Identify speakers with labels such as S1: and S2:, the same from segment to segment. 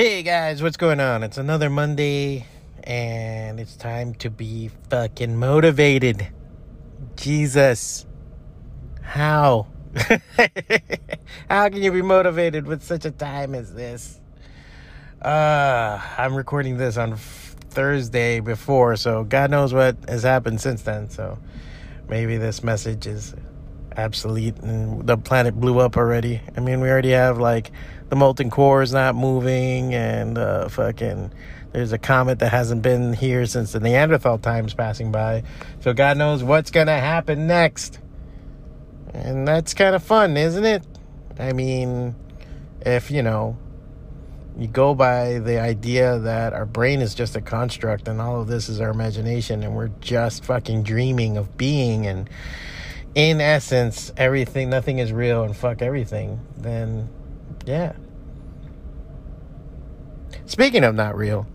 S1: Hey guys, what's going on? It's another Monday and it's time to be fucking motivated. Jesus. How? How can you be motivated with such a time as this? Uh, I'm recording this on Thursday before, so God knows what has happened since then. So maybe this message is obsolete and the planet blew up already. I mean, we already have like the molten core is not moving and uh, fucking there's a comet that hasn't been here since the Neanderthal times passing by. So God knows what's going to happen next. And that's kind of fun, isn't it? I mean, if, you know, you go by the idea that our brain is just a construct and all of this is our imagination and we're just fucking dreaming of being and in essence, everything, nothing is real and fuck everything, then yeah. Speaking of not real,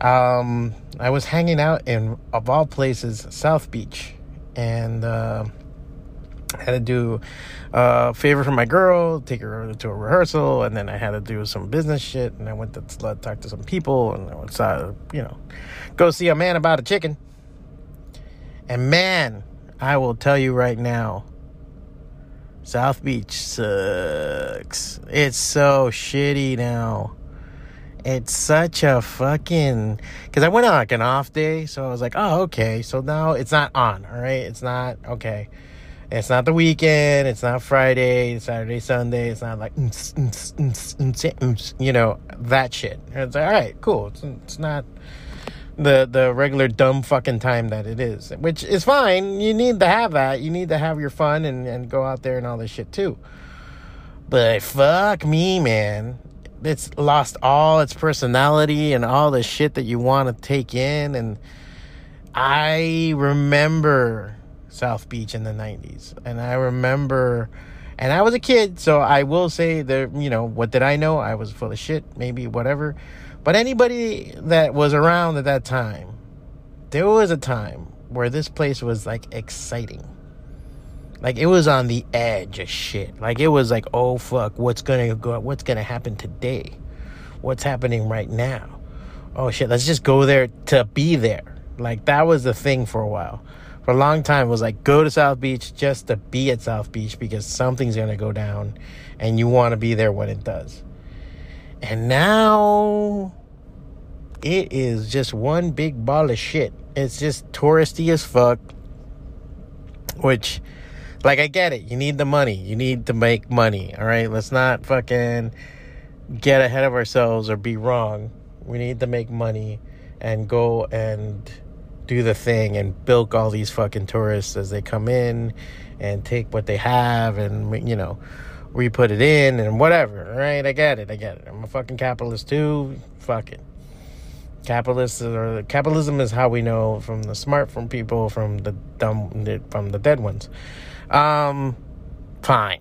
S1: um, I was hanging out in, of all places, South Beach, and uh, had to do a favor for my girl, take her over to a rehearsal, and then I had to do some business shit, and I went to talk to some people, and I went to, you know, go see a man about a chicken. And man, I will tell you right now, South Beach sucks. It's so shitty now. It's such a fucking. Because I went on like an off day, so I was like, oh, okay. So now it's not on, all right? It's not, okay. It's not the weekend. It's not Friday, Saturday, Sunday. It's not like, you know, that shit. It's like, all right, cool. It's, it's not the the regular dumb fucking time that it is, which is fine. You need to have that. You need to have your fun and, and go out there and all this shit too. But fuck me, man. It's lost all its personality and all the shit that you want to take in. And I remember South Beach in the 90s. And I remember, and I was a kid, so I will say that, you know, what did I know? I was full of shit, maybe whatever. But anybody that was around at that time, there was a time where this place was like exciting. Like it was on the edge of shit. Like it was like, oh fuck, what's gonna go what's gonna happen today? What's happening right now? Oh shit, let's just go there to be there. Like that was the thing for a while. For a long time it was like go to South Beach just to be at South Beach because something's gonna go down and you wanna be there when it does. And now it is just one big ball of shit. It's just touristy as fuck. Which, like, I get it. You need the money. You need to make money. All right. Let's not fucking get ahead of ourselves or be wrong. We need to make money and go and do the thing and bilk all these fucking tourists as they come in and take what they have and, you know, re put it in and whatever, right? I get it, I get it. I'm a fucking capitalist too. Fuck it. Capitalists or capitalism is how we know from the smart from people from the dumb from the dead ones. Um, fine.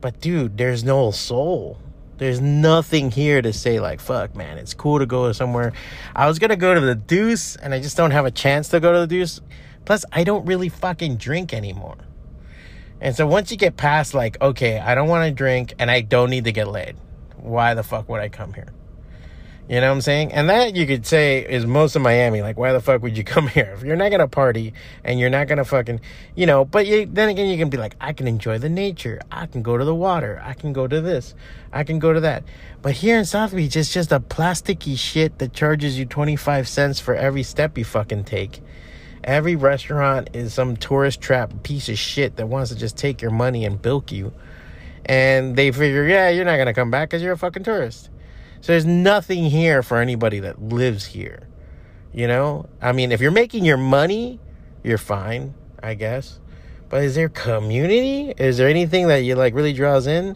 S1: But dude, there's no soul. There's nothing here to say like, fuck, man, it's cool to go somewhere. I was gonna go to the Deuce, and I just don't have a chance to go to the Deuce. Plus, I don't really fucking drink anymore. And so once you get past like, okay, I don't want to drink and I don't need to get laid. Why the fuck would I come here? You know what I'm saying? And that you could say is most of Miami. Like, why the fuck would you come here? If you're not gonna party and you're not gonna fucking, you know, but you, then again, you can be like, I can enjoy the nature. I can go to the water. I can go to this. I can go to that. But here in South Beach, it's just a plasticky shit that charges you 25 cents for every step you fucking take. Every restaurant is some tourist trap piece of shit that wants to just take your money and bilk you. And they figure, yeah, you're not to come back because you're a fucking tourist. So there's nothing here for anybody that lives here. You know? I mean, if you're making your money, you're fine, I guess. But is there community? Is there anything that you like really draws in?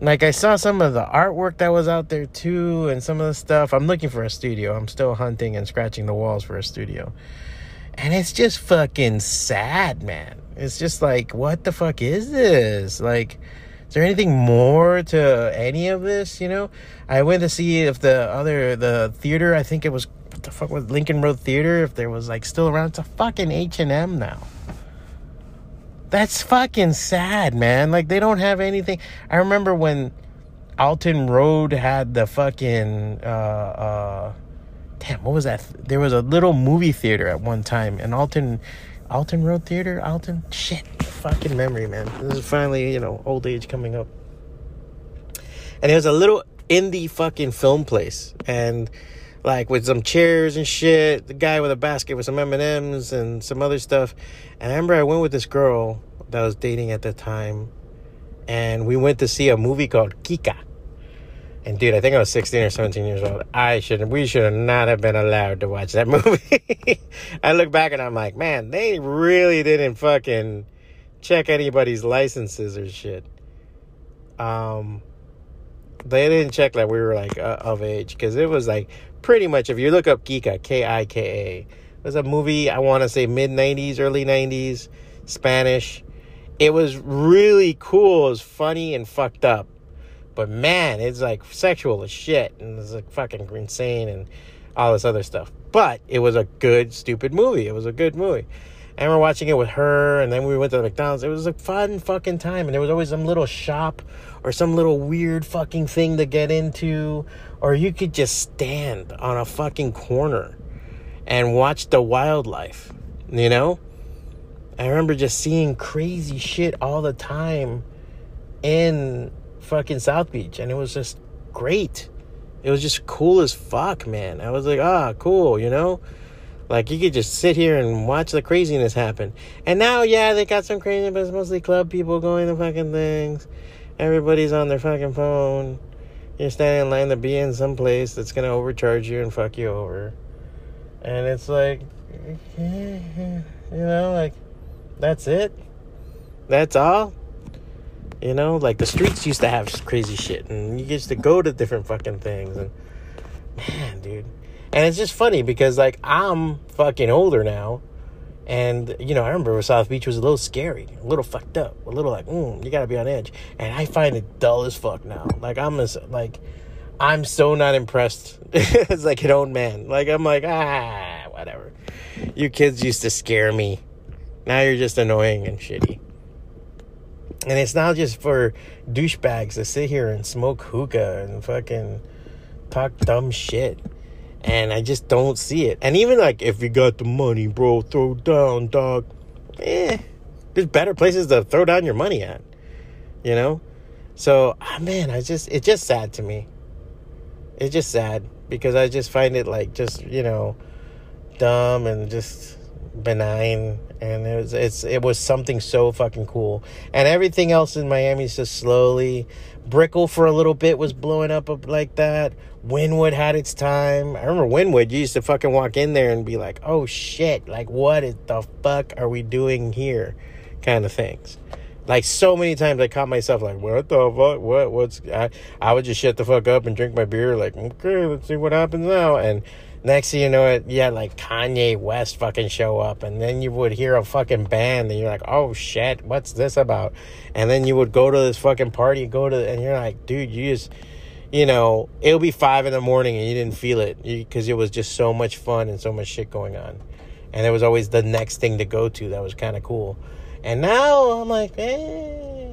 S1: Like I saw some of the artwork that was out there too and some of the stuff. I'm looking for a studio. I'm still hunting and scratching the walls for a studio. And it's just fucking sad, man. It's just like, what the fuck is this? Like, there anything more to any of this? You know, I went to see if the other the theater. I think it was what the fuck was Lincoln Road Theater. If there was like still around, it's a fucking H and M now. That's fucking sad, man. Like they don't have anything. I remember when Alton Road had the fucking uh uh damn what was that there was a little movie theater at one time and Alton Alton Road Theater? Alton? Shit fucking memory man. This is finally you know old age coming up. And it was a little indie fucking film place. And like with some chairs and shit the guy with a basket with some M&Ms and some other stuff. And I remember I went with this girl that I was dating at the time. And we went to see a movie called Kika. And dude, I think I was 16 or 17 years old. I should we should not have been allowed to watch that movie. I look back and I'm like, man, they really didn't fucking check anybody's licenses or shit. Um they didn't check that we were like uh, of age because it was like pretty much if you look up Kika, K I K A, it was a movie I want to say mid 90s, early 90s, Spanish it was really cool. It was funny and fucked up. But man, it's like sexual as shit and it's like fucking insane and all this other stuff. But it was a good, stupid movie. It was a good movie. And we're watching it with her, and then we went to the McDonald's. It was a fun fucking time, and there was always some little shop or some little weird fucking thing to get into, or you could just stand on a fucking corner and watch the wildlife, you know? I remember just seeing crazy shit all the time in fucking South Beach, and it was just great. It was just cool as fuck, man. I was like, ah, cool, you know? Like, you could just sit here and watch the craziness happen. And now, yeah, they got some crazy, but it's mostly club people going to fucking things. Everybody's on their fucking phone. You're standing in line to be in some place that's gonna overcharge you and fuck you over. And it's like, you know, like, that's it. That's all. You know, like the streets used to have crazy shit, and you used to go to different fucking things, and man, dude. And it's just funny because like I'm fucking older now, and you know I remember South Beach was a little scary, a little fucked up, a little like, mm, you gotta be on edge. And I find it dull as fuck now. Like I'm as like I'm so not impressed as like an old man. Like I'm like ah whatever. You kids used to scare me. Now you're just annoying and shitty. And it's not just for douchebags to sit here and smoke hookah and fucking talk dumb shit. And I just don't see it. And even like, if you got the money, bro, throw down, dog. Eh, there's better places to throw down your money at. You know? So, oh man, I just, it's just sad to me. It's just sad because I just find it like, just, you know, dumb and just benign and it was it's it was something so fucking cool and everything else in miami's just slowly brickell for a little bit was blowing up like that wynwood had its time i remember wynwood you used to fucking walk in there and be like oh shit like what is the fuck are we doing here kind of things like so many times I caught myself like, what the fuck? What? What's? I I would just shut the fuck up and drink my beer. Like, okay, let's see what happens now. And next thing you know it yeah like kanye west fucking show up and then you would hear a fucking band and you're like oh shit what's this about? And then you would go to this fucking party go to and you're like dude you just you know it'll be five in the morning and you didn't feel it because it was just so much fun and so much shit going on. And it was always the next thing to go to that was kind of cool. And now i'm like eh,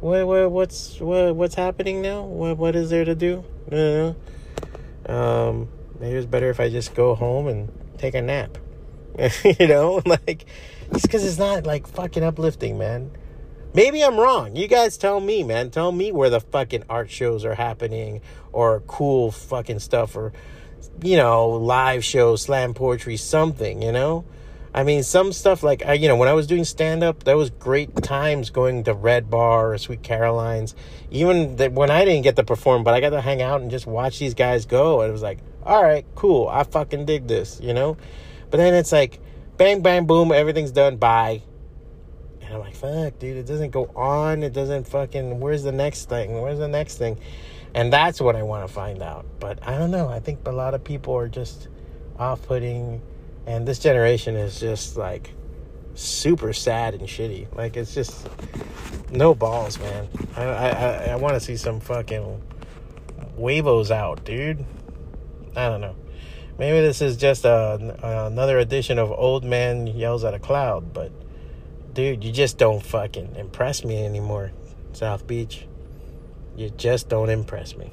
S1: what, what what's what, what's happening now? What what is there to do? Um maybe it's better if I just go home and take a nap. you know, like it's because it's not like fucking uplifting, man. Maybe I'm wrong. You guys tell me, man. Tell me where the fucking art shows are happening or cool fucking stuff or you know, live shows, slam poetry, something, you know? I mean, some stuff like, I, you know, when I was doing stand up, that was great times going to Red Bar or Sweet Caroline's. Even that when I didn't get to perform, but I got to hang out and just watch these guys go. And it was like, all right, cool. I fucking dig this, you know? But then it's like, bang, bang, boom, everything's done. Bye. And I'm like, fuck, dude, it doesn't go on. It doesn't fucking, where's the next thing? Where's the next thing? And that's what I want to find out. But I don't know. I think a lot of people are just off putting and this generation is just like super sad and shitty. Like it's just no balls, man. I I I want to see some fucking huevos out, dude. I don't know. Maybe this is just a, another edition of Old Man Yells at a Cloud, but dude, you just don't fucking impress me anymore, South Beach. You just don't impress me.